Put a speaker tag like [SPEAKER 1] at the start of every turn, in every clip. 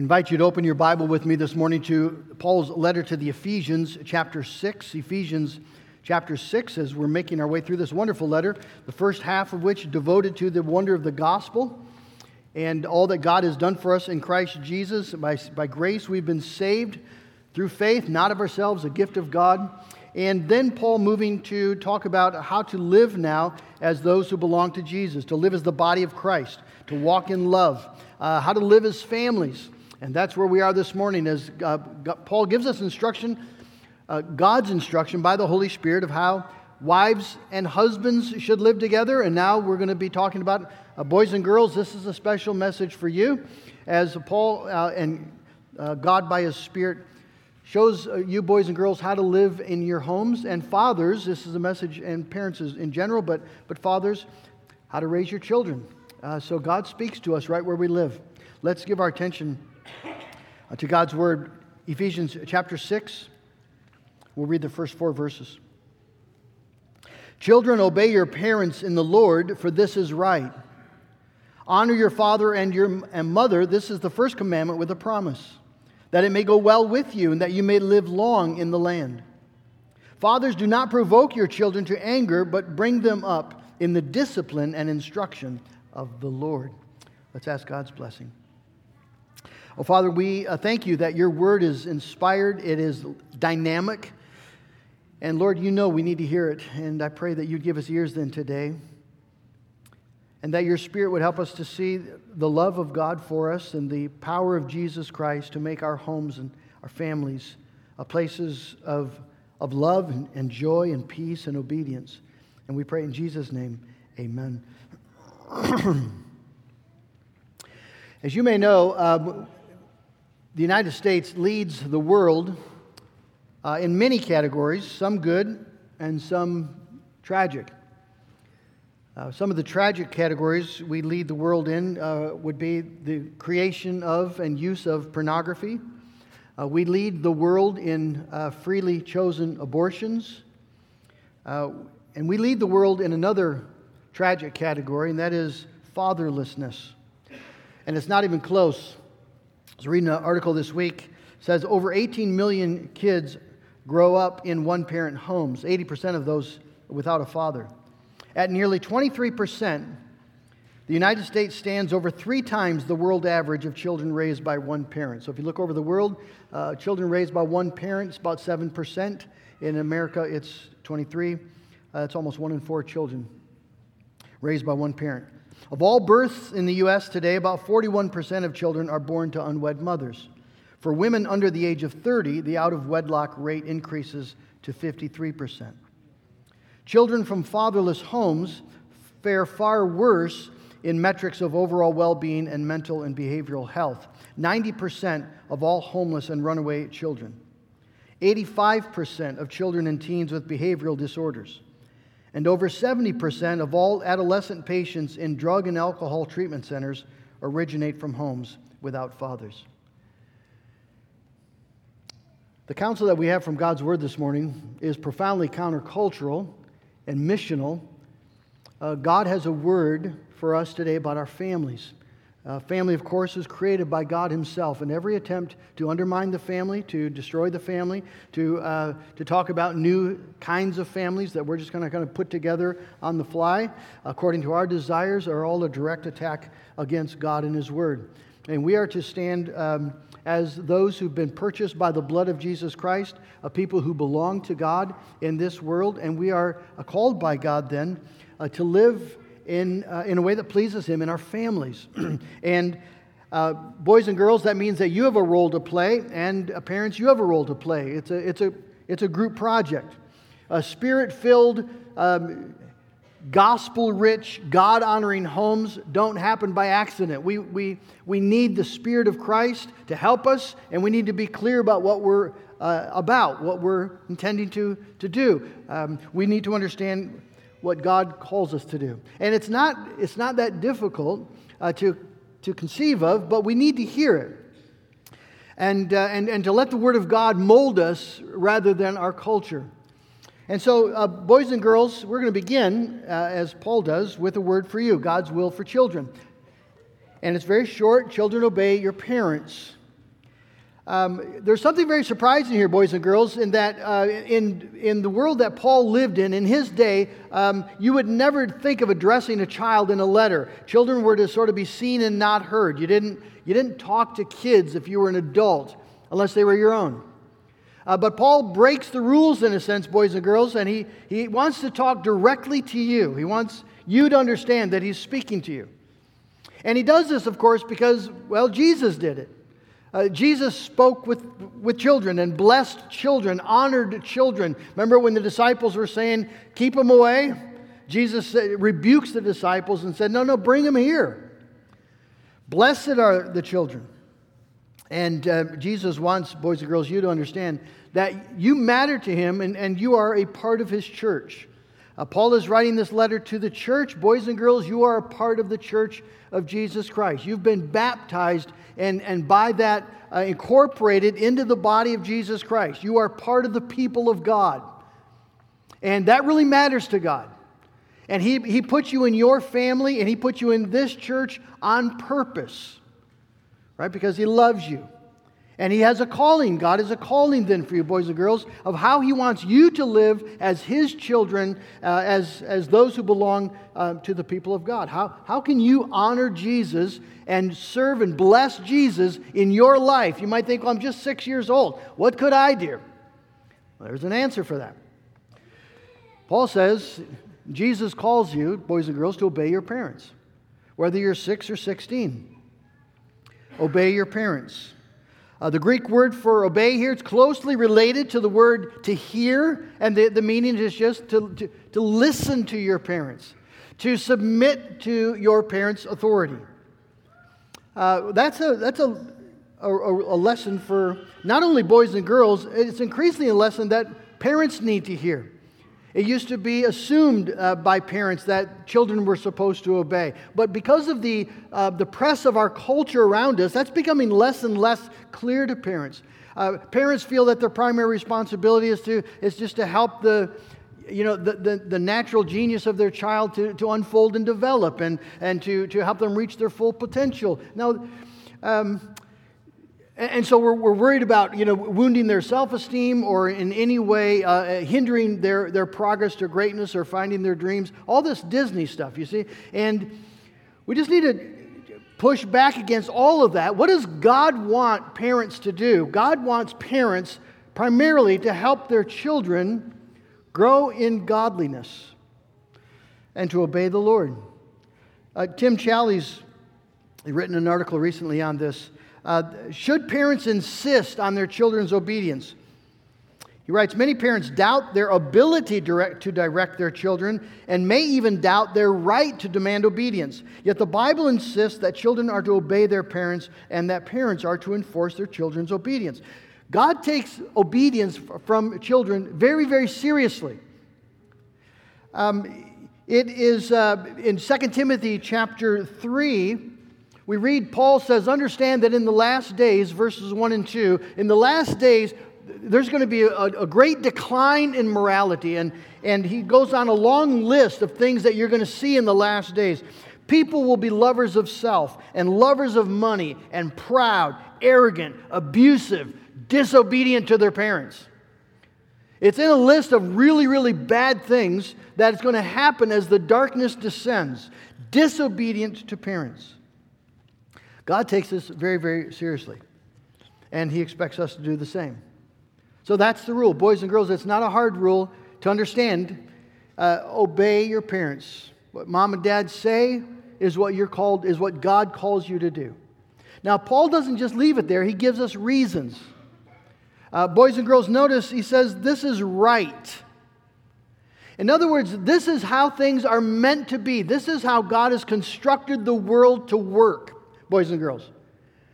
[SPEAKER 1] invite you to open your Bible with me this morning to Paul's letter to the Ephesians, chapter 6. Ephesians chapter 6, as we're making our way through this wonderful letter, the first half of which devoted to the wonder of the gospel and all that God has done for us in Christ Jesus. By, by grace, we've been saved through faith, not of ourselves, a gift of God. And then Paul moving to talk about how to live now as those who belong to Jesus, to live as the body of Christ, to walk in love, uh, how to live as families. And that's where we are this morning as uh, Paul gives us instruction, uh, God's instruction by the Holy Spirit of how wives and husbands should live together. And now we're going to be talking about uh, boys and girls. This is a special message for you as Paul uh, and uh, God by his Spirit shows uh, you boys and girls how to live in your homes and fathers this is a message and parents in general but, but fathers how to raise your children so god speaks to us right where we live let's give our attention Uh, to god's word ephesians chapter 6 we'll read the first four verses children obey your parents in the lord for this is right honor your father and your and mother this is the first commandment with a promise that it may go well with you, and that you may live long in the land. Fathers, do not provoke your children to anger, but bring them up in the discipline and instruction of the Lord. Let's ask God's blessing. Oh, Father, we uh, thank you that your word is inspired, it is dynamic. And Lord, you know we need to hear it. And I pray that you'd give us ears then today and that your Spirit would help us to see the love of God for us and the power of Jesus Christ to make our homes and our families places of, of love and, and joy and peace and obedience. And we pray in Jesus' name, amen. As you may know, uh, the United States leads the world uh, in many categories, some good and some tragic. Uh, some of the tragic categories we lead the world in uh, would be the creation of and use of pornography. Uh, we lead the world in uh, freely chosen abortions. Uh, and we lead the world in another tragic category, and that is fatherlessness. And it's not even close. Was reading an article this week. Says over 18 million kids grow up in one parent homes, 80% of those without a father. At nearly 23%, the United States stands over three times the world average of children raised by one parent. So if you look over the world, uh, children raised by one parent is about 7%. In America, it's 23. Uh, it's almost one in four children raised by one parent. Of all births in the U.S. today, about 41% of children are born to unwed mothers. For women under the age of 30, the out of wedlock rate increases to 53%. Children from fatherless homes fare far worse in metrics of overall well being and mental and behavioral health. 90% of all homeless and runaway children. 85% of children and teens with behavioral disorders. And over 70% of all adolescent patients in drug and alcohol treatment centers originate from homes without fathers. The counsel that we have from God's Word this morning is profoundly countercultural and missional, uh, God has a word for us today about our families. Uh, family, of course, is created by God Himself, and every attempt to undermine the family, to destroy the family, to, uh, to talk about new kinds of families that we're just going to kind of put together on the fly, according to our desires, are all a direct attack against God and His Word. And we are to stand um, as those who've been purchased by the blood of Jesus Christ, a people who belong to God in this world, and we are uh, called by God then uh, to live in, uh, in a way that pleases Him in our families. and uh, boys and girls, that means that you have a role to play, and uh, parents, you have a role to play. It's a, it's a, it's a group project. A spirit filled, um, gospel rich, God honoring homes don't happen by accident. We, we, we need the Spirit of Christ to help us, and we need to be clear about what we're uh, about, what we're intending to, to do. Um, we need to understand what God calls us to do. And it's not, it's not that difficult uh, to, to conceive of, but we need to hear it. And, uh, and, and to let the Word of God mold us rather than our culture. And so, uh, boys and girls, we're going to begin, uh, as Paul does, with a word for you God's will for children. And it's very short. Children, obey your parents Um, there's something very surprising here, boys and girls, in that uh, in, in the world that Paul lived in, in his day, um, you would never think of addressing a child in a letter. Children were to sort of be seen and not heard. You didn't, you didn't talk to kids if you were an adult, unless they were your own. Uh, but Paul breaks the rules in a sense, boys and girls, and he, he wants to talk directly to you. He wants you to understand that he's speaking to you. And he does this, of course, because, well, Jesus did it. Uh, Jesus spoke with, with children and blessed children, honored children. Remember when the disciples were saying, Keep them away? Jesus rebukes the disciples and said, No, no, bring them here. Blessed are the children. And uh, Jesus wants, boys and girls, you to understand that you matter to him and, and you are a part of his church. Uh, Paul is writing this letter to the church. Boys and girls, you are a part of the church of Jesus Christ. You've been baptized and, and by that uh, incorporated into the body of Jesus Christ. You are part of the people of God. And that really matters to God. And he, he puts you in your family and He puts you in this church on purpose, right? Because He loves you. And he has a calling. God has a calling then for you, boys and girls, of how he wants you to live as his children, uh, as, as those who belong uh, to the people of God. How, how can you honor Jesus and serve and bless Jesus in your life? You might think, well, I'm just six years old. What could I do? Well, there's an answer for that. Paul says, Jesus calls you, boys and girls, to obey your parents, whether you're six or 16. Obey your parents. Uh, the Greek word for obey here is closely related to the word to hear, and the, the meaning is just to, to, to listen to your parents, to submit to your parents' authority. Uh, that's a, that's a, a, a lesson for not only boys and girls, it's increasingly a lesson that parents need to hear. It used to be assumed uh, by parents that children were supposed to obey. But because of the, uh, the press of our culture around us, that's becoming less and less clear to parents. Uh, parents feel that their primary responsibility is, to, is just to help the, you know, the, the, the, natural genius of their child to, to unfold and develop and, and to, to help them reach their full potential. Now, um, and so we're, we're worried about, you know, wounding their self-esteem or in any way uh, hindering their, their progress to greatness or finding their dreams. All this Disney stuff, you see. And we just need to push back against all of that. What does God want parents to do? God wants parents primarily to help their children grow in godliness and to obey the Lord. Uh, Tim Challies written an article recently on this. Uh, should parents insist on their children's obedience? He writes Many parents doubt their ability direct, to direct their children and may even doubt their right to demand obedience. Yet the Bible insists that children are to obey their parents and that parents are to enforce their children's obedience. God takes obedience from children very, very seriously. Um, it is uh, in 2 Timothy chapter 3 we read, Paul says, understand that in the last days, verses 1 and 2, in the last days, there's going to be a, a, great decline in morality. And, and he goes on a long list of things that you're going to see in the last days. People will be lovers of self and lovers of money and proud, arrogant, abusive, disobedient to their parents. It's in a list of really, really bad things that is going to happen as the darkness descends. Disobedient to parents. God takes this very, very seriously, and He expects us to do the same. So that's the rule. Boys and girls, it's not a hard rule to understand. Uh, obey your parents. What mom and dad say is what you're called, is what God calls you to do. Now, Paul doesn't just leave it there, he gives us reasons. Uh, boys and girls, notice he says this is right. In other words, this is how things are meant to be. This is how God has constructed the world to work boys and girls.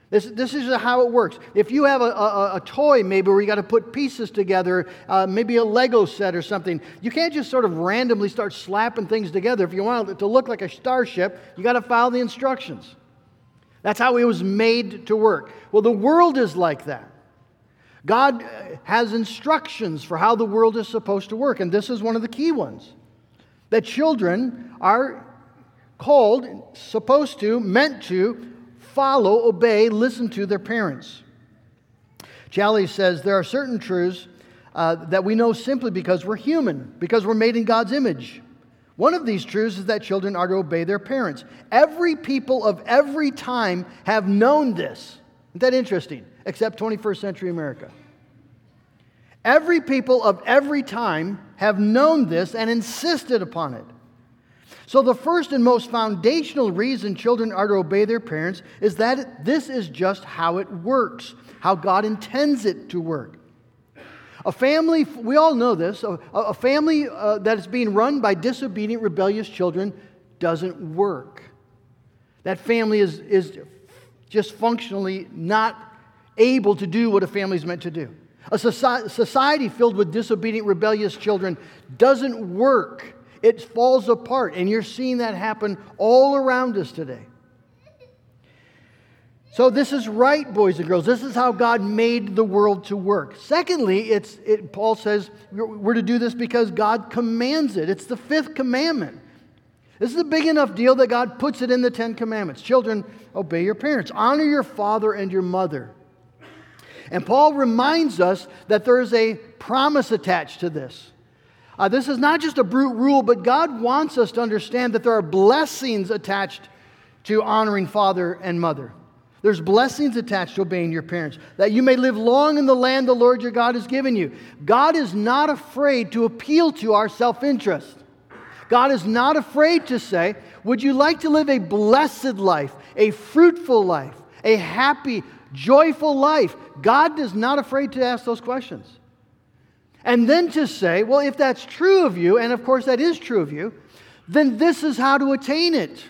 [SPEAKER 1] This, this is how it works. If you have a, a, a toy, maybe where you got to put pieces together, uh, maybe a Lego set or something, you can't just sort of randomly start slapping things together. If you want it to look like a starship, you got to follow the instructions. That's how it was made to work. Well, the world is like that. God uh, has instructions for how the world is supposed to work, and this is one of the key ones. That children are called, supposed to, meant to follow, obey, listen to their parents. Challies says there are certain truths uh, that we know simply because we're human, because we're made in God's image. One of these truths is that children are to obey their parents. Every people of every time have known this. Isn't that interesting? Except 21st century America. Every people of every time have known this and insisted upon it. So, the first and most foundational reason children are to obey their parents is that this is just how it works, how God intends it to work. A family, we all know this, a, a family uh, that is being run by disobedient, rebellious children doesn't work. That family is, is just functionally not able to do what a family is meant to do. A society filled with disobedient, rebellious children doesn't work. It falls apart, and you're seeing that happen all around us today. So, this is right, boys and girls. This is how God made the world to work. Secondly, it's, it, Paul says we're to do this because God commands it. It's the fifth commandment. This is a big enough deal that God puts it in the Ten Commandments. Children, obey your parents, honor your father and your mother. And Paul reminds us that there is a promise attached to this. Uh, this is not just a brute rule, but God wants us to understand that there are blessings attached to honoring father and mother. There's blessings attached to obeying your parents, that you may live long in the land the Lord your God has given you. God is not afraid to appeal to our self interest. God is not afraid to say, Would you like to live a blessed life, a fruitful life, a happy, joyful life? God is not afraid to ask those questions. And then to say, Well, if that's true of you, and of course that is true of you, then this is how to attain it.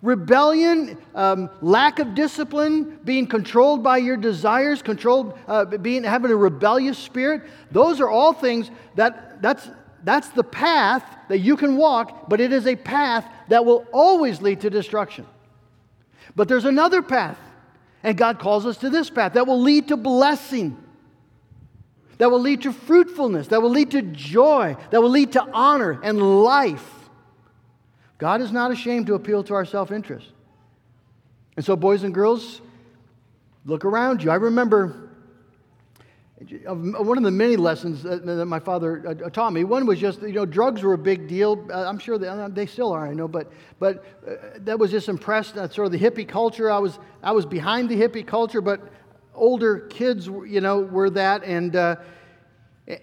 [SPEAKER 1] Rebellion, um, lack of discipline, being controlled by your desires, controlled, uh, being having a rebellious spirit. Those are all things that that's that's the path that you can walk, but it is a path that will always lead to destruction. But there's another path, and God calls us to this path that will lead to blessing, that will lead to fruitfulness, that will lead to joy, that will lead to honor and life. God is not ashamed to appeal to our self interest. And so, boys and girls, look around you. I remember one of the many lessons that my father uh, taught me. One was just, you know, drugs were a big deal. Uh, I'm sure they, uh, still are, I know, but, but that was just impressed. That's sort of the hippie culture. I was, I was behind the hippie culture, but older kids, you know, were that. And uh, I'm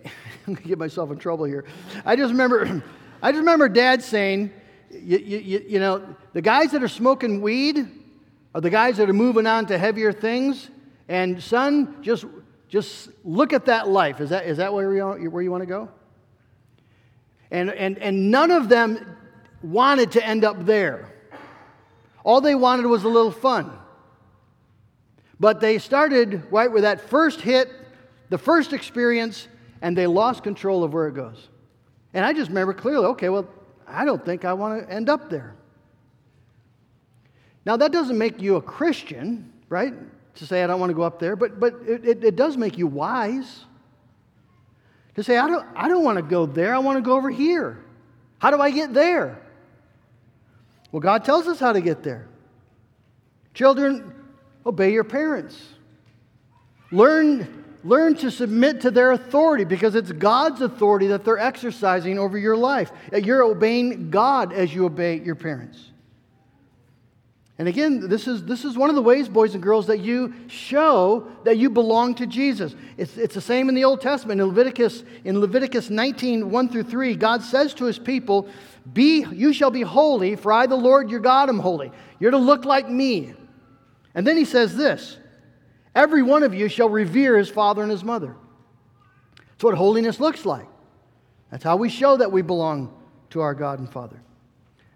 [SPEAKER 1] going to get myself in trouble here. I just remember, I just remember dad saying, you, know, the guys that are smoking weed are the guys that are moving on to heavier things. And son, just, just look at that life. Is that, is that where, you, where you want to go? And, and, and none of them wanted to end up there. All they wanted was a little fun. But they started right with that first hit, the first experience, and they lost control of where it goes. And I just remember clearly okay, well, I don't think I want to end up there. Now, that doesn't make you a Christian, right? To say, I don't want to go up there, but, but it, it, it does make you wise. To say, I don't, I don't want to go there, I want to go over here. How do I get there? Well, God tells us how to get there. Children, obey your parents. Learn Learn to submit to their authority because it's God's authority that they're exercising over your life. You're obeying God as you obey your parents. And again, this is, this is one of the ways, boys and girls, that you show that you belong to Jesus. It's, it's the same in the Old Testament. In Leviticus, in Leviticus 19, 1 through 3, God says to his people, be, You shall be holy, for I, the Lord your God, am holy. You're to look like me. And then he says this Every one of you shall revere his father and his mother. That's what holiness looks like. That's how we show that we belong to our God and Father.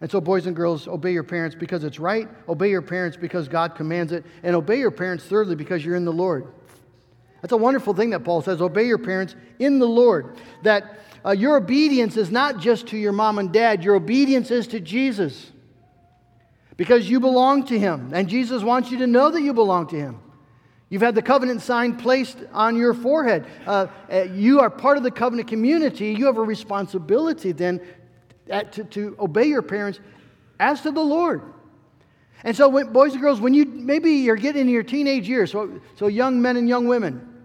[SPEAKER 1] And so, boys and girls, obey your parents because it's right, obey your parents because God commands it, and obey your parents, thirdly, because you're in the Lord. That's a wonderful thing that Paul says obey your parents in the Lord. That uh, your obedience is not just to your mom and dad, your obedience is to Jesus because you belong to him, and Jesus wants you to know that you belong to him. You've had the covenant sign placed on your forehead. Uh, uh, you are part of the covenant community. You have a responsibility then at, to, to obey your parents as to the Lord. And so, when, boys and girls, when you maybe you're getting into your teenage years, so, so young men and young women,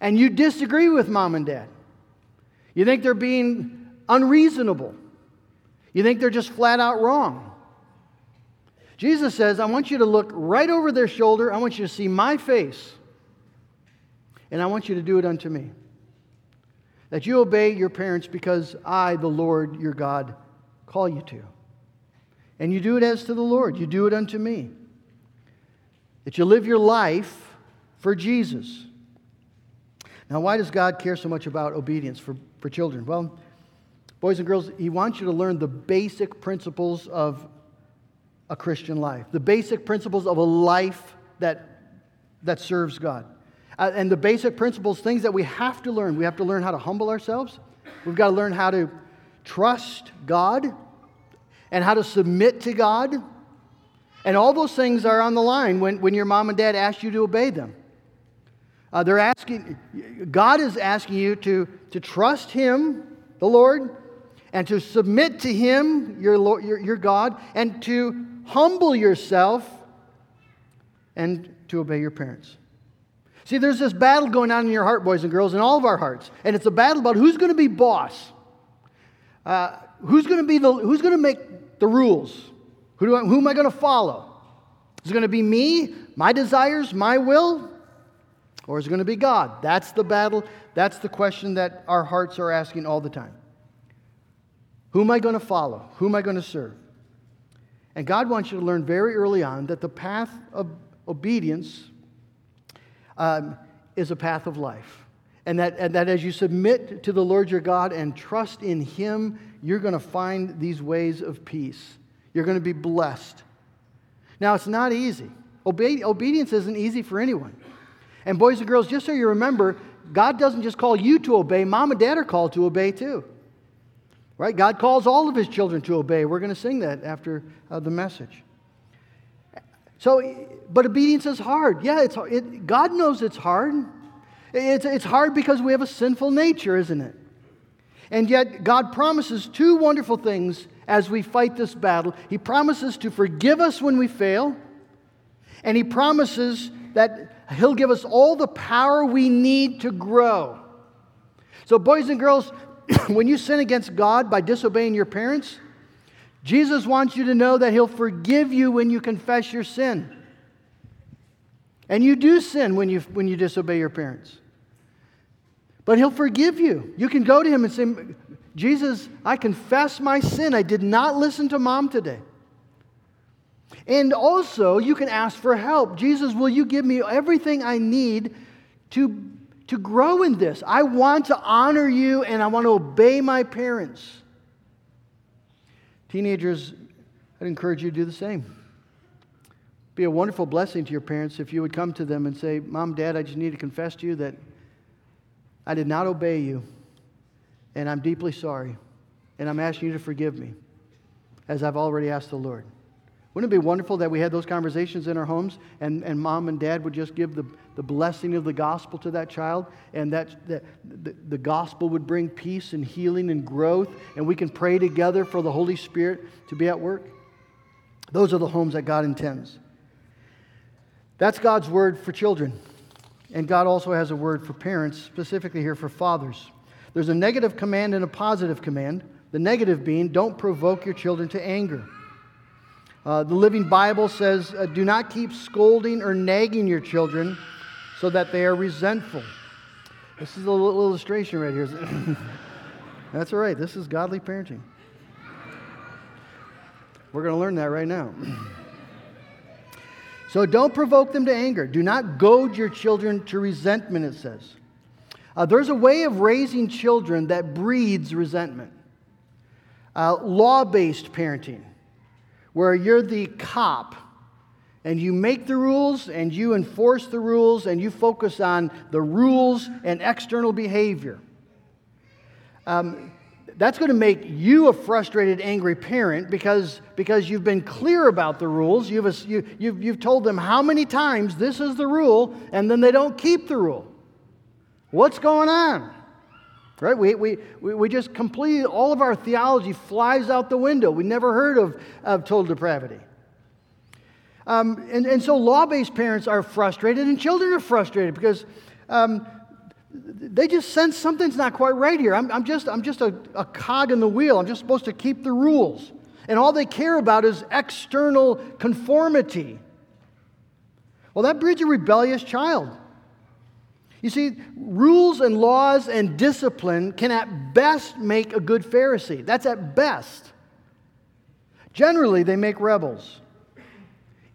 [SPEAKER 1] and you disagree with mom and dad, you think they're being unreasonable, you think they're just flat out wrong. Jesus says, I want you to look right over their shoulder, I want you to see my face, and I want you to do it unto me. That you obey your parents because I, the Lord your God, call you to. And you do it as to the Lord, you do it unto me. That you live your life for Jesus. Now, why does God care so much about obedience for, for children? Well, boys and girls, He wants you to learn the basic principles of a Christian life, the basic principles of a life that, that serves God. Uh, and the basic principles, things that we have to learn. We have to learn how to humble ourselves, we've got to learn how to trust God and how to submit to God. And all those things are on the line when, when your mom and dad ask you to obey them. Uh, they're asking, God is asking you to, to trust Him, the Lord, and to submit to Him, your, Lord, your, your God, and to humble yourself and to obey your parents. See, there's this battle going on in your heart, boys and girls, in all of our hearts. And it's a battle about who's going to be boss. Uh, who's going to be the, who's going to make the rules. Who, I, who am I going to follow? Is it going to be me, my desires, my will? Or is it going to be God? That's the battle. That's the question that our hearts are asking all the time. Who am I going to follow? Who am I going to serve? And God wants you to learn very early on that the path of obedience um, is a path of life. And that, and that as you submit to the Lord your God and trust in Him, you're going to find these ways of peace. You're going to be blessed. Now, it's not easy. Obe- obedience isn't easy for anyone. And, boys and girls, just so you remember, God doesn't just call you to obey, mom and dad are called to obey too. Right? God calls all of his children to obey. We're going to sing that after uh, the message. So, but obedience is hard. Yeah, it's, it, God knows it's hard. It's, it's hard because we have a sinful nature, isn't it? And yet, God promises two wonderful things as we fight this battle. He promises to forgive us when we fail, and He promises that He'll give us all the power we need to grow. So, boys and girls, when you sin against God by disobeying your parents, Jesus wants you to know that He'll forgive you when you confess your sin. And you do sin when you, when you disobey your parents. But He'll forgive you. You can go to Him and say, Jesus, I confess my sin. I did not listen to mom today. And also, you can ask for help. Jesus, will you give me everything I need to, to grow in this? I want to honor you and I want to obey my parents. Teenagers, I'd encourage you to do the same be a wonderful blessing to your parents if you would come to them and say, Mom, Dad, I just need to confess to you that I did not obey you, and I'm deeply sorry, and I'm asking you to forgive me, as I've already asked the Lord. Wouldn't it be wonderful that we had those conversations in our homes and, and mom and dad would just give the, the blessing of the gospel to that child and that, that the, the gospel would bring peace and healing and growth and we can pray together for the Holy Spirit to be at work? Those are the homes that God intends. That's God's word for children. And God also has a word for parents, specifically here for fathers. There's a negative command and a positive command. The negative being, don't provoke your children to anger. Uh, the Living Bible says, uh, do not keep scolding or nagging your children so that they are resentful. This is a little illustration right here. That's all right. This is godly parenting. We're going to learn that right now. So don't provoke them to anger. Do not goad your children to resentment, it says. Uh, there's a way of raising children that breeds resentment. Uh, Law based parenting, where you're the cop and you make the rules and you enforce the rules and you focus on the rules and external behavior. Um, that's going to make you a frustrated, angry parent because, because you've been clear about the rules. You've, you, have you you've told them how many times this is the rule, and then they don't keep the rule. What's going on? Right? We, we, we just completely, all of our theology flies out the window. We never heard of, of total depravity. Um, and, and so law based parents are frustrated, and children are frustrated because um, they just sense something's not quite right here. I'm, I'm just, I'm just a, a cog in the wheel. I'm just supposed to keep the rules. And all they care about is external conformity. Well, that breeds a rebellious child. You see, rules and laws and discipline can at best make a good Pharisee. That's at best. Generally, they make rebels.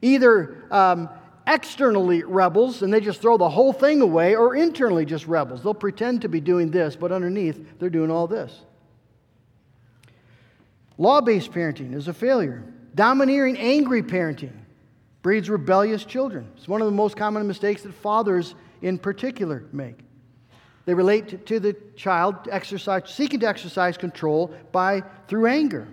[SPEAKER 1] Either um, externally rebels and they just throw the whole thing away, or internally just rebels. They'll pretend to be doing this, but underneath, they're doing all this. Law based parenting is a failure. Domineering, angry parenting breeds rebellious children. It's one of the most common mistakes that fathers in particular make. They relate to the child exercise, seeking to exercise control by through anger.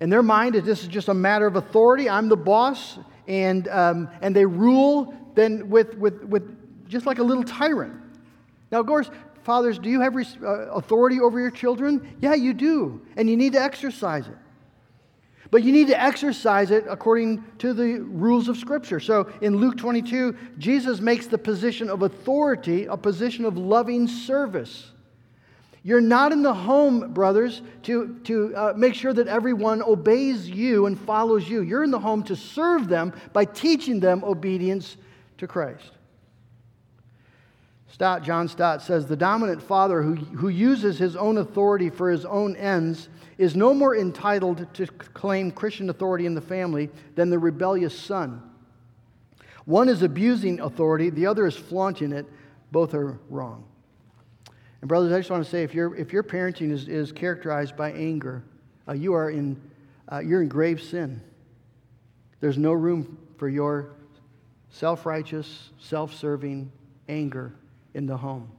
[SPEAKER 1] In their mind, this is just a matter of authority. I'm the boss, and, um, and they rule then with, with, with just like a little tyrant. Now, of course, fathers, do you have uh, authority over your children? Yeah, you do, and you need to exercise it. But you need to exercise it according to the rules of Scripture. So in Luke 22, Jesus makes the position of authority a position of loving service. You're not in the home, brothers, to, to uh, make sure that everyone obeys you and follows you. You're in the home to serve them by teaching them obedience to Christ. Stott, John Stott says the dominant father who, who uses his own authority for his own ends is no more entitled to claim Christian authority in the family than the rebellious son. One is abusing authority, the other is flaunting it. Both are wrong. And, brothers, I just want to say if, you if your parenting is, is characterized by anger, uh, you are in, uh, you're in grave sin. There's no room for your self righteous, self serving anger in the home.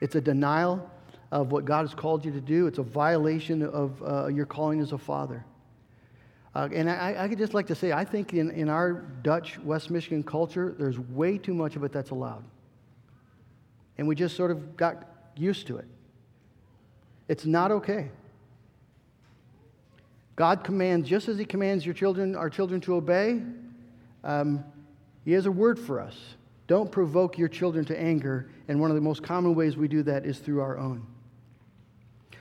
[SPEAKER 1] It's a denial of what God has called you to do, it's a violation of uh, your calling as a father. Uh, and I, I could just like to say, I think in, in our Dutch West Michigan culture, there's way too much of it that's allowed. And we just sort of got used to it. It's not okay. God commands, just as He commands your children, our children to obey, um, He has a word for us. Don't provoke your children to anger, and one of the most common ways we do that is through our own.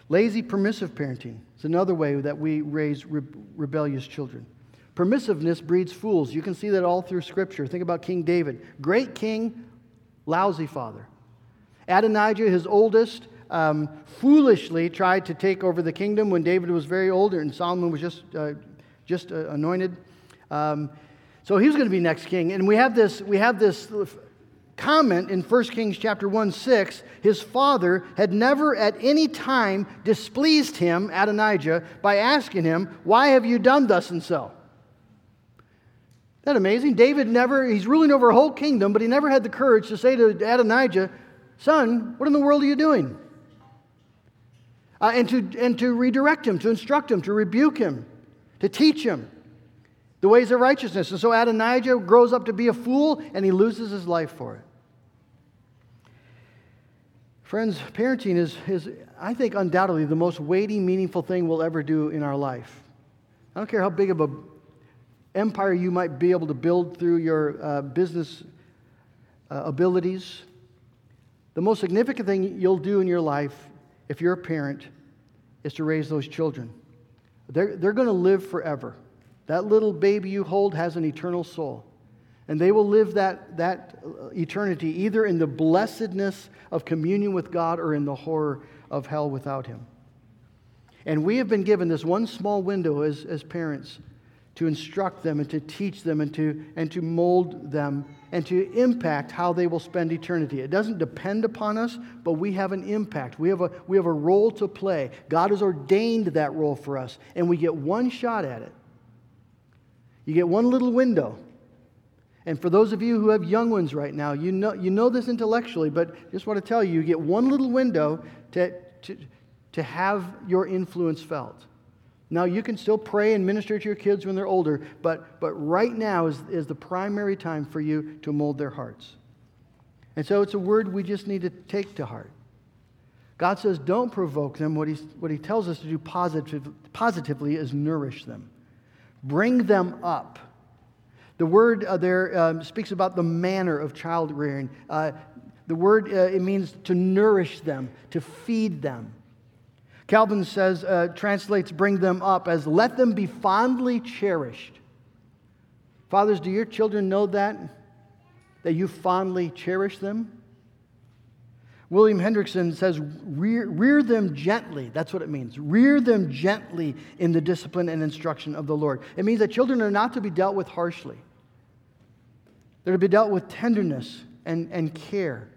[SPEAKER 1] Lazy permissive parenting is another way that we raise re- rebellious children. Permissiveness breeds fools. You can see that all through Scripture. Think about King David. Great king, lousy father. Adonijah, his oldest, um, foolishly tried to take over the kingdom when David was very old and Solomon was just, uh, just uh, anointed. Um, so he was going to be next king. And we have this, we have this comment in 1 Kings chapter 1 6, his father had never at any time displeased him, Adonijah, by asking him, Why have you done thus and so? Isn't that amazing? David never, he's ruling over a whole kingdom, but he never had the courage to say to Adonijah, Son, what in the world are you doing? Uh, and, to, and to redirect him, to instruct him, to rebuke him, to teach him the ways of righteousness. And so Adonijah grows up to be a fool and he loses his life for it. Friends, parenting is, is, I think, undoubtedly the most weighty, meaningful thing we'll ever do in our life. I don't care how big of an empire you might be able to build through your uh, business uh, abilities. The most significant thing you'll do in your life, if you're a parent, is to raise those children. They're, they're going to live forever. That little baby you hold has an eternal soul. And they will live that, that uh, eternity either in the blessedness of communion with God or in the horror of hell without Him. And we have been given this one small window as, as parents to instruct them and to teach them and to, and to mold them and to impact how they will spend eternity. It doesn't depend upon us, but we have an impact. We have a, we have a role to play. God has ordained that role for us, and we get one shot at it. You get one little window. And for those of you who have young ones right now, you know, you know this intellectually, but just want to tell you, you get one little window to, to, to have your influence felt. Now, you can still pray and minister to your kids when they're older, but, but right now is, is the primary time for you to mold their hearts. And so it's a word we just need to take to heart. God says, don't provoke them. What, he what he tells us to do positive, positively is nourish them, bring them up The word uh, there um, speaks about the manner of child rearing. Uh, the word, uh, it means to nourish them, to feed them. Calvin says, uh, translates bring them up as let them be fondly cherished. Fathers, do your children know that? That you fondly cherish them? William Hendriksen says, rear, rear, them gently. That's what it means. Rear them gently in the discipline and instruction of the Lord. It means that children are not to be dealt with harshly, they're to be dealt with tenderness and, and care.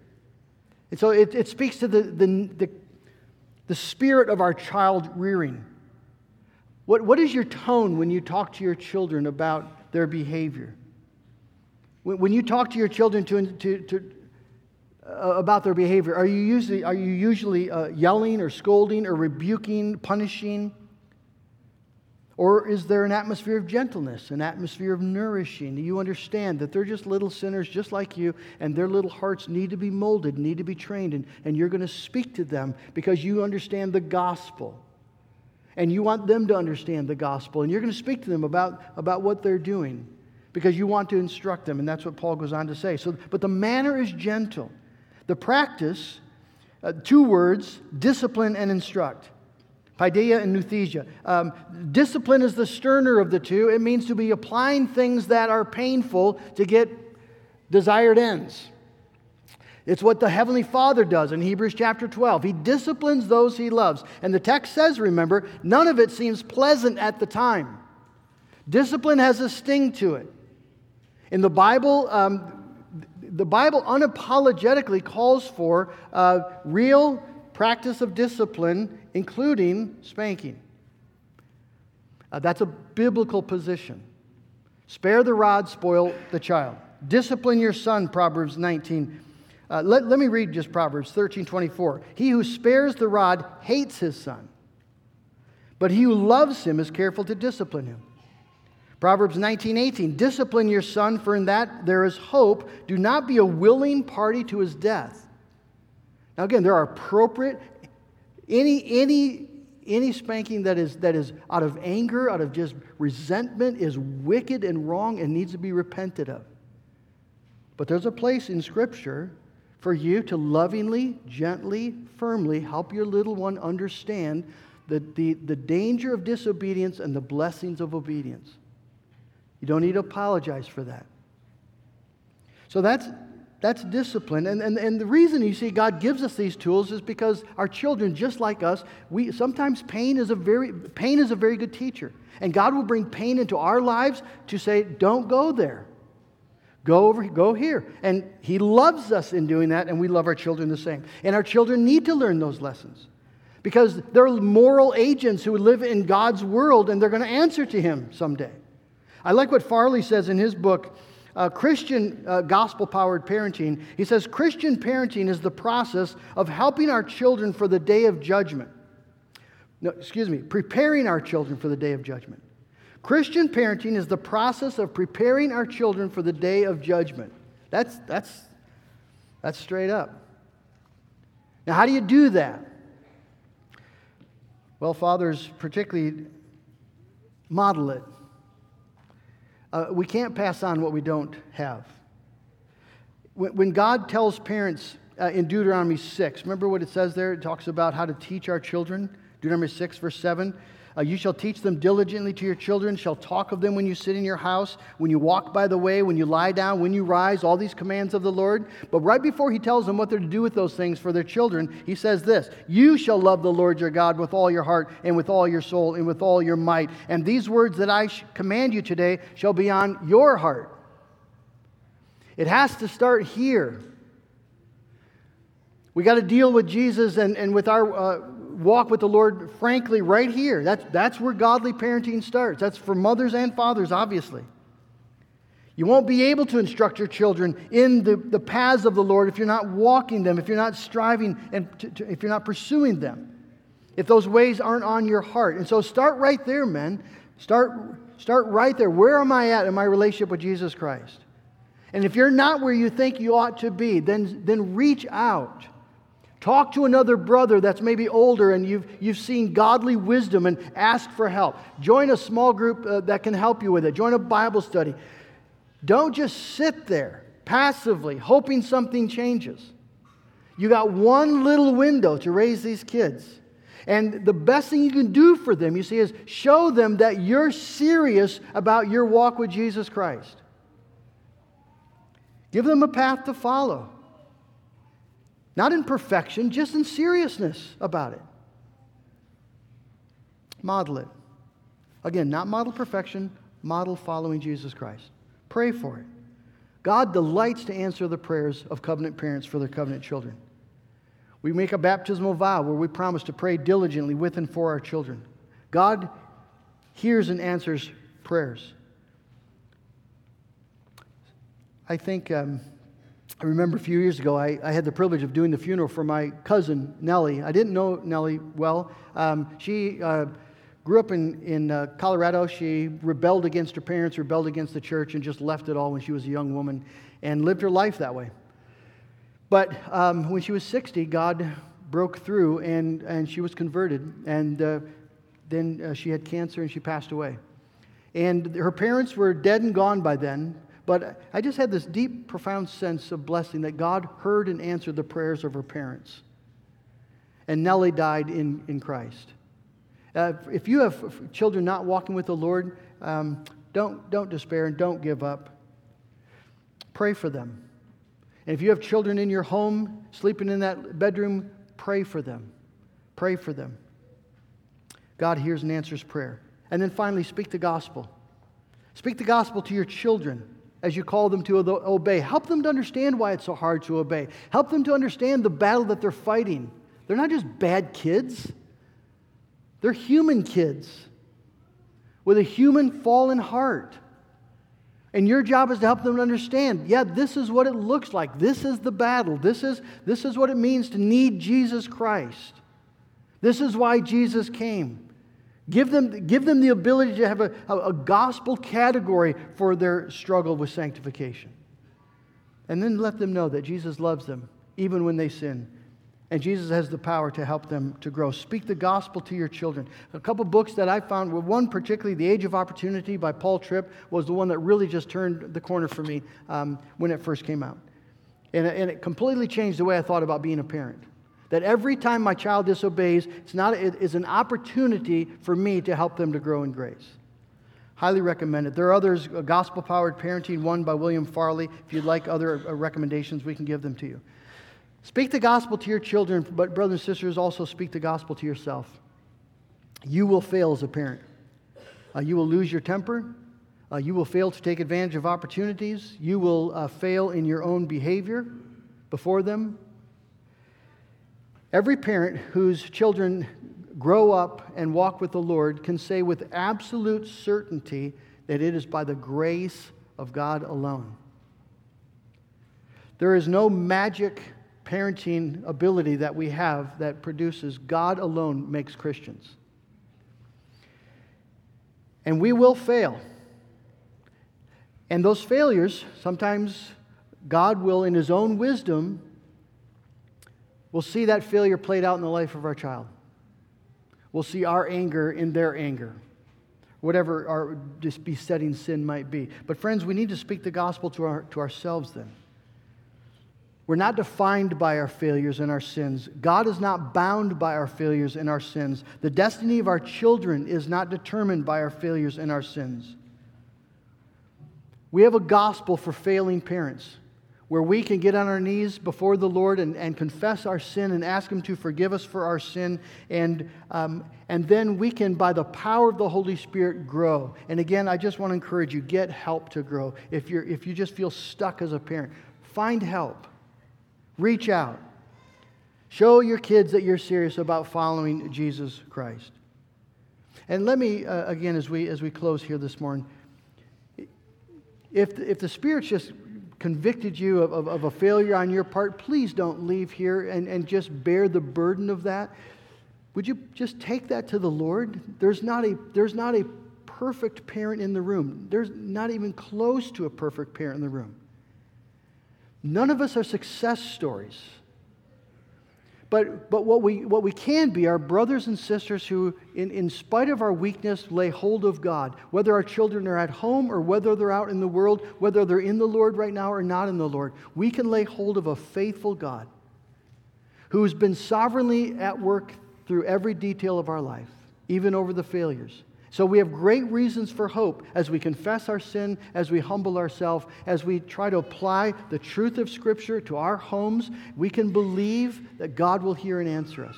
[SPEAKER 1] And so it, it speaks to the, the, the, the spirit of our child rearing. What, what is your tone when you talk to your children about their behavior? When, when you talk to your children to, to, to uh, about their behavior, are you usually, are you usually uh, yelling or scolding or rebuking, punishing? Or is there an atmosphere of gentleness, an atmosphere of nourishing? Do you understand that they're just little sinners just like you, and their little hearts need to be molded, need to be trained, and, and you're going to speak to them because you understand the gospel. And you want them to understand the gospel, and you're going to speak to them about, about what they're doing because you want to instruct them, and that's what Paul goes on to say. So, but the manner is gentle. The practice, uh, two words, discipline and instruct. Paideia and nouthesia. Um, discipline is the sterner of the two. It means to be applying things that are painful to get desired ends. It's what the Heavenly Father does in Hebrews chapter 12. He disciplines those he loves. And the text says, remember, none of it seems pleasant at the time. Discipline has a sting to it. In the Bible, um, the Bible unapologetically calls for uh, real practice of discipline, including spanking. Uh, that's a biblical position. Spare the rod, spoil the child. Discipline your son, Proverbs 19. Uh, let, let me read just Proverbs 13 24. He who spares the rod hates his son, but he who loves him is careful to discipline him. Proverbs 19 18. Discipline your son, for in that there is hope. Do not be a willing party to his death. Now, again, there are appropriate, any, any, any spanking that is, that is out of anger, out of just resentment, is wicked and wrong and needs to be repented of. But there's a place in Scripture for you to lovingly, gently, firmly help your little one understand the, the, the danger of disobedience and the blessings of obedience. You don't need to apologize for that. So that's, that's discipline. And, and, and the reason you see God gives us these tools is because our children, just like us, we, sometimes pain is, a very, pain is a very good teacher. And God will bring pain into our lives to say, don't go there. Go over, go here. And He loves us in doing that, and we love our children the same. And our children need to learn those lessons because they're moral agents who live in God's world and they're going to answer to Him someday. I like what Farley says in his book, uh, Christian uh, gospel powered parenting, he says Christian parenting is the process of helping our children for the day of judgment. No, excuse me, preparing our children for the day of judgment. Christian parenting is the process of preparing our children for the day of judgment. That's, that's, that's straight up. Now, how do you do that? Well, fathers particularly model it. Uh, we can't pass on what we don't have. When, when God tells parents uh, in Deuteronomy 6, remember what it says there? It talks about how to teach our children. Deuteronomy 6, verse 7. Uh, you shall teach them diligently to your children, shall talk of them when you sit in your house, when you walk by the way, when you lie down, when you rise, all these commands of the Lord. But right before he tells them what they're to do with those things for their children, he says this You shall love the Lord your God with all your heart, and with all your soul, and with all your might. And these words that I command you today shall be on your heart. It has to start here. We got to deal with Jesus and, and with our uh, walk with the Lord, frankly, right here. That's, that's where godly parenting starts. That's for mothers and fathers, obviously. You won't be able to instruct your children in the, the paths of the Lord if you're not walking them, if you're not striving, and to, to, if you're not pursuing them, if those ways aren't on your heart. And so start right there, men. Start, start right there. Where am I at in my relationship with Jesus Christ? And if you're not where you think you ought to be, then, then reach out. Talk to another brother that's maybe older and you've, you've seen godly wisdom and ask for help. Join a small group uh, that can help you with it. Join a Bible study. Don't just sit there passively hoping something changes. You got one little window to raise these kids. And the best thing you can do for them, you see, is show them that you're serious about your walk with Jesus Christ. Give them a path to follow. Not in perfection, just in seriousness about it. Model it. Again, not model perfection, model following Jesus Christ. Pray for it. God delights to answer the prayers of covenant parents for their covenant children. We make a baptismal vow where we promise to pray diligently with and for our children. God hears and answers prayers. I think, um, I remember a few years ago, I, I, had the privilege of doing the funeral for my cousin, Nellie. I didn't know Nellie well. Um, she uh, grew up in, in uh, Colorado. She rebelled against her parents, rebelled against the church, and just left it all when she was a young woman and lived her life that way. But um, when she was 60, God broke through and, and she was converted. And uh, then uh, she had cancer and she passed away. And her parents were dead and gone by then. But I just had this deep, profound sense of blessing that God heard and answered the prayers of her parents. And Nellie died in, in Christ. Uh, if you have children not walking with the Lord, um, don't, don't despair and don't give up. Pray for them. And if you have children in your home sleeping in that bedroom, pray for them. Pray for them. God hears and answers prayer. And then finally, speak the gospel. Speak the gospel to your children as you call them to obey. Help them to understand why it's so hard to obey. Help them to understand the battle that they're fighting. They're not just bad kids, they're human kids with a human fallen heart. And your job is to help them understand, yeah, this is what it looks like. This is the battle. This is, this is what it means to need Jesus Christ. This is why Jesus came. Give them, give them the ability to have a, a, gospel category for their struggle with sanctification. And then let them know that Jesus loves them, even when they sin and Jesus has the power to help them to grow. Speak the gospel to your children. A couple books that I found, one particularly, The Age of Opportunity by Paul Tripp, was the one that really just turned the corner for me um, when it first came out. And, and it completely changed the way I thought about being a parent. That every time my child disobeys, it's, not, it is an opportunity for me to help them to grow in grace. Highly recommend it. There are others, Gospel Powered Parenting, one by William Farley. If you'd like other uh, recommendations, we can give them to you. Speak the gospel to your children, but brothers and sisters, also speak the gospel to yourself. You will fail as a parent. Uh, you will lose your temper. Uh, you will fail to take advantage of opportunities. You will uh, fail in your own behavior before them. Every parent whose children grow up and walk with the Lord can say with absolute certainty that it is by the grace of God alone. There is no magic parenting ability that we have that produces God alone makes Christians. And we will fail. And those failures, sometimes God will, in His own wisdom, will see that failure played out in the life of our child. We'll see our anger in their anger, whatever our besetting sin might be. But, friends, we need to speak the gospel to, our, to ourselves then. We're not defined by our failures and our sins. God is not bound by our failures and our sins. The destiny of our children is not determined by our failures and our sins. We have a gospel for failing parents where we can get on our knees before the Lord and, and confess our sin and ask Him to forgive us for our sin. And, um, and then we can, by the power of the Holy Spirit, grow. And again, I just want to encourage you get help to grow. If, you're, if you just feel stuck as a parent, find help. Reach out. Show your kids that you're serious about following Jesus Christ. And let me, uh, again, as we, as we close here this morning, if, if the Spirit's just convicted you of, of, of, a failure on your part, please don't leave here and, and just bear the burden of that. Would you just take that to the Lord? There's not a, there's not a perfect parent in the room, there's not even close to a perfect parent in the room. None of us are success stories. But, but what, we, what we can be are brothers and sisters who, in, in spite of our weakness, lay hold of God. Whether our children are at home or whether they're out in the world, whether they're in the Lord right now or not in the Lord, we can lay hold of a faithful God who has been sovereignly at work through every detail of our life, even over the failures. So we have great reasons for hope as we confess our sin, as we humble ourselves, as we try to apply the truth of Scripture to our homes. We can believe that God will hear and answer us.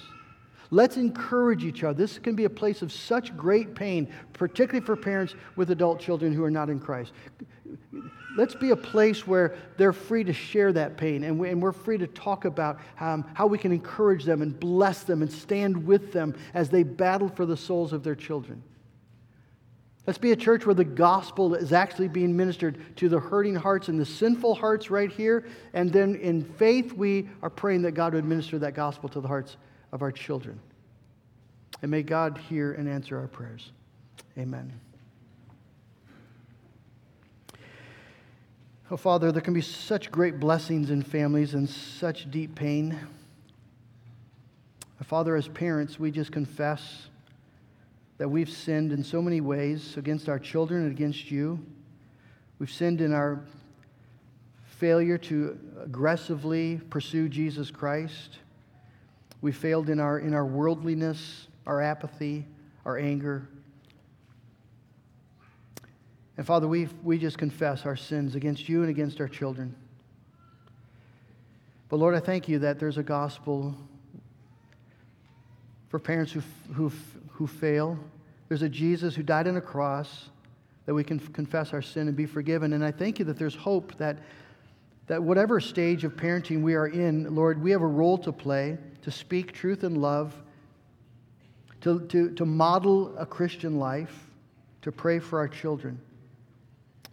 [SPEAKER 1] Let's encourage each other. This can be a place of such great pain, particularly for parents with adult children who are not in Christ. Let's be a place where they're free to share that pain and, we, are free to talk about um, how we can encourage them and bless them and stand with them as they battle for the souls of their children. Let's be a church where the gospel is actually being ministered to the hurting hearts and the sinful hearts right here. And then in faith, we are praying that God would minister that gospel to the hearts of our children. And may God hear and answer our prayers. Amen. Oh, Father, there can be such great blessings in families and such deep pain. Father, as parents, we just confess that we've sinned in so many ways against our children and against you. We've sinned in our failure to aggressively pursue Jesus Christ. We failed in our, in our worldliness, our apathy, our anger. And Father, we, we just confess our sins against you and against our children. But Lord, I thank you that there's a gospel for parents who, who, who fail. There's a Jesus who died on a cross that we can confess our sin and be forgiven. And I thank you that there's hope that, that whatever stage of parenting we are in, Lord, we have a role to play to speak truth and love, to, to, to model a Christian life, to pray for our children.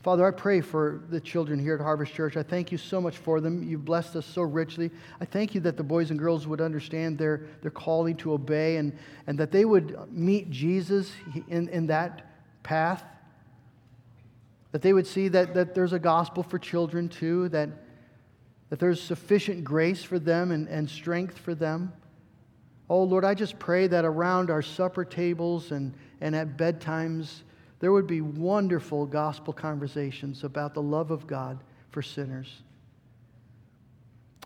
[SPEAKER 1] Father, I pray for the children here at Harvest Church. I thank you so much for them. You've blessed us so richly. I thank you that the boys and girls would understand their, their calling to obey and, and that they would meet Jesus in, in that path. That they would see that, that there's a gospel for children too, that, that there's sufficient grace for them and, and strength for them. Oh, Lord, I just pray that around our supper tables and, and at bedtimes, there would be wonderful gospel conversations about the love of God for sinners.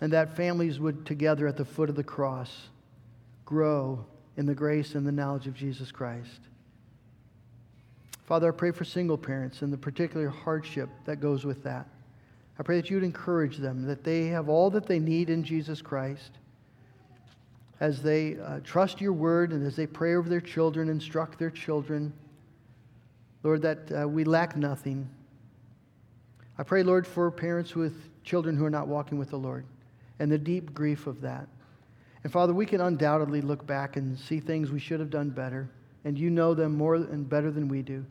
[SPEAKER 1] And that families would together at the foot of the cross grow in the grace and the knowledge of Jesus Christ. Father, I pray for single parents and the particular hardship that goes with that. I pray that you would encourage them, that they have all that they need in Jesus Christ as they uh, trust your word and as they pray over their children, instruct their children Lord, that uh, we lack nothing. I pray, Lord, for parents with children who are not walking with the Lord and the deep grief of that. And Father, we can undoubtedly look back and see things we should have done better, and you know them more and better than we do.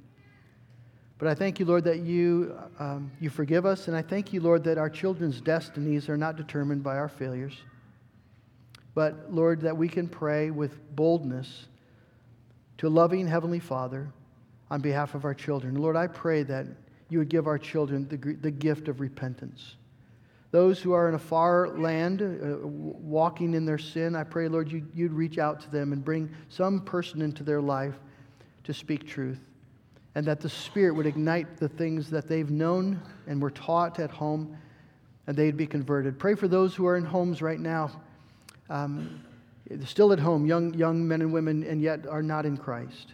[SPEAKER 1] But I thank you, Lord, that you, um, you forgive us, and I thank you, Lord, that our children's destinies are not determined by our failures. But, Lord, that we can pray with boldness to loving Heavenly Father on behalf of our children. Lord, I pray that you would give our children the, the gift of repentance. Those who are in a far land uh, walking in their sin, I pray, Lord, you, you'd reach out to them and bring some person into their life to speak truth. And that the Spirit would ignite the things that they've known and were taught at home, and they'd be converted. Pray for those who are in homes right now, um, still at home, young, young men and women, and yet are not in Christ.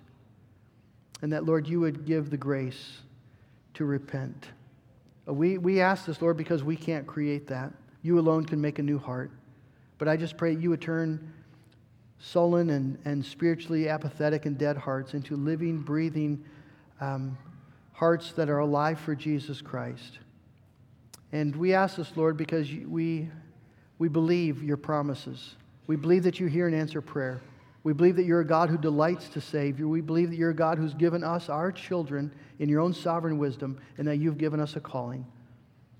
[SPEAKER 1] And that, Lord, you would give the grace to repent. Uh, we, we ask this, Lord, because we can't create that. You alone can make a new heart. But I just pray you would turn sullen and, and spiritually apathetic and dead hearts into living, breathing um, hearts that are alive for Jesus Christ. And we ask this, Lord, because we, we believe your promises. We believe that you hear and answer prayer. We believe that you're a God who delights to save you. We believe that you're a God who's given us, our children, in your own sovereign wisdom, and that you've given us a calling.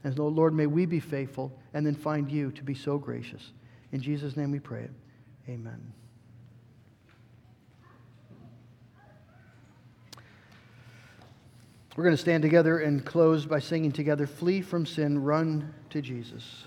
[SPEAKER 1] And so, Lord, may we be faithful and then find you to be so gracious. In Jesus' name we pray it. Amen. We're going to stand together and close by singing together Flee from sin, run to Jesus.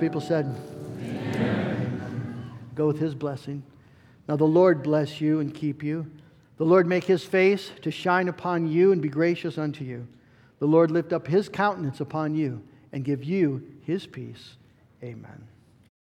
[SPEAKER 1] People said, Amen. Go with his blessing. Now the Lord bless you and keep you. The Lord make his face to shine upon you and be gracious unto you. The Lord lift up his countenance upon you and give you his peace. Amen.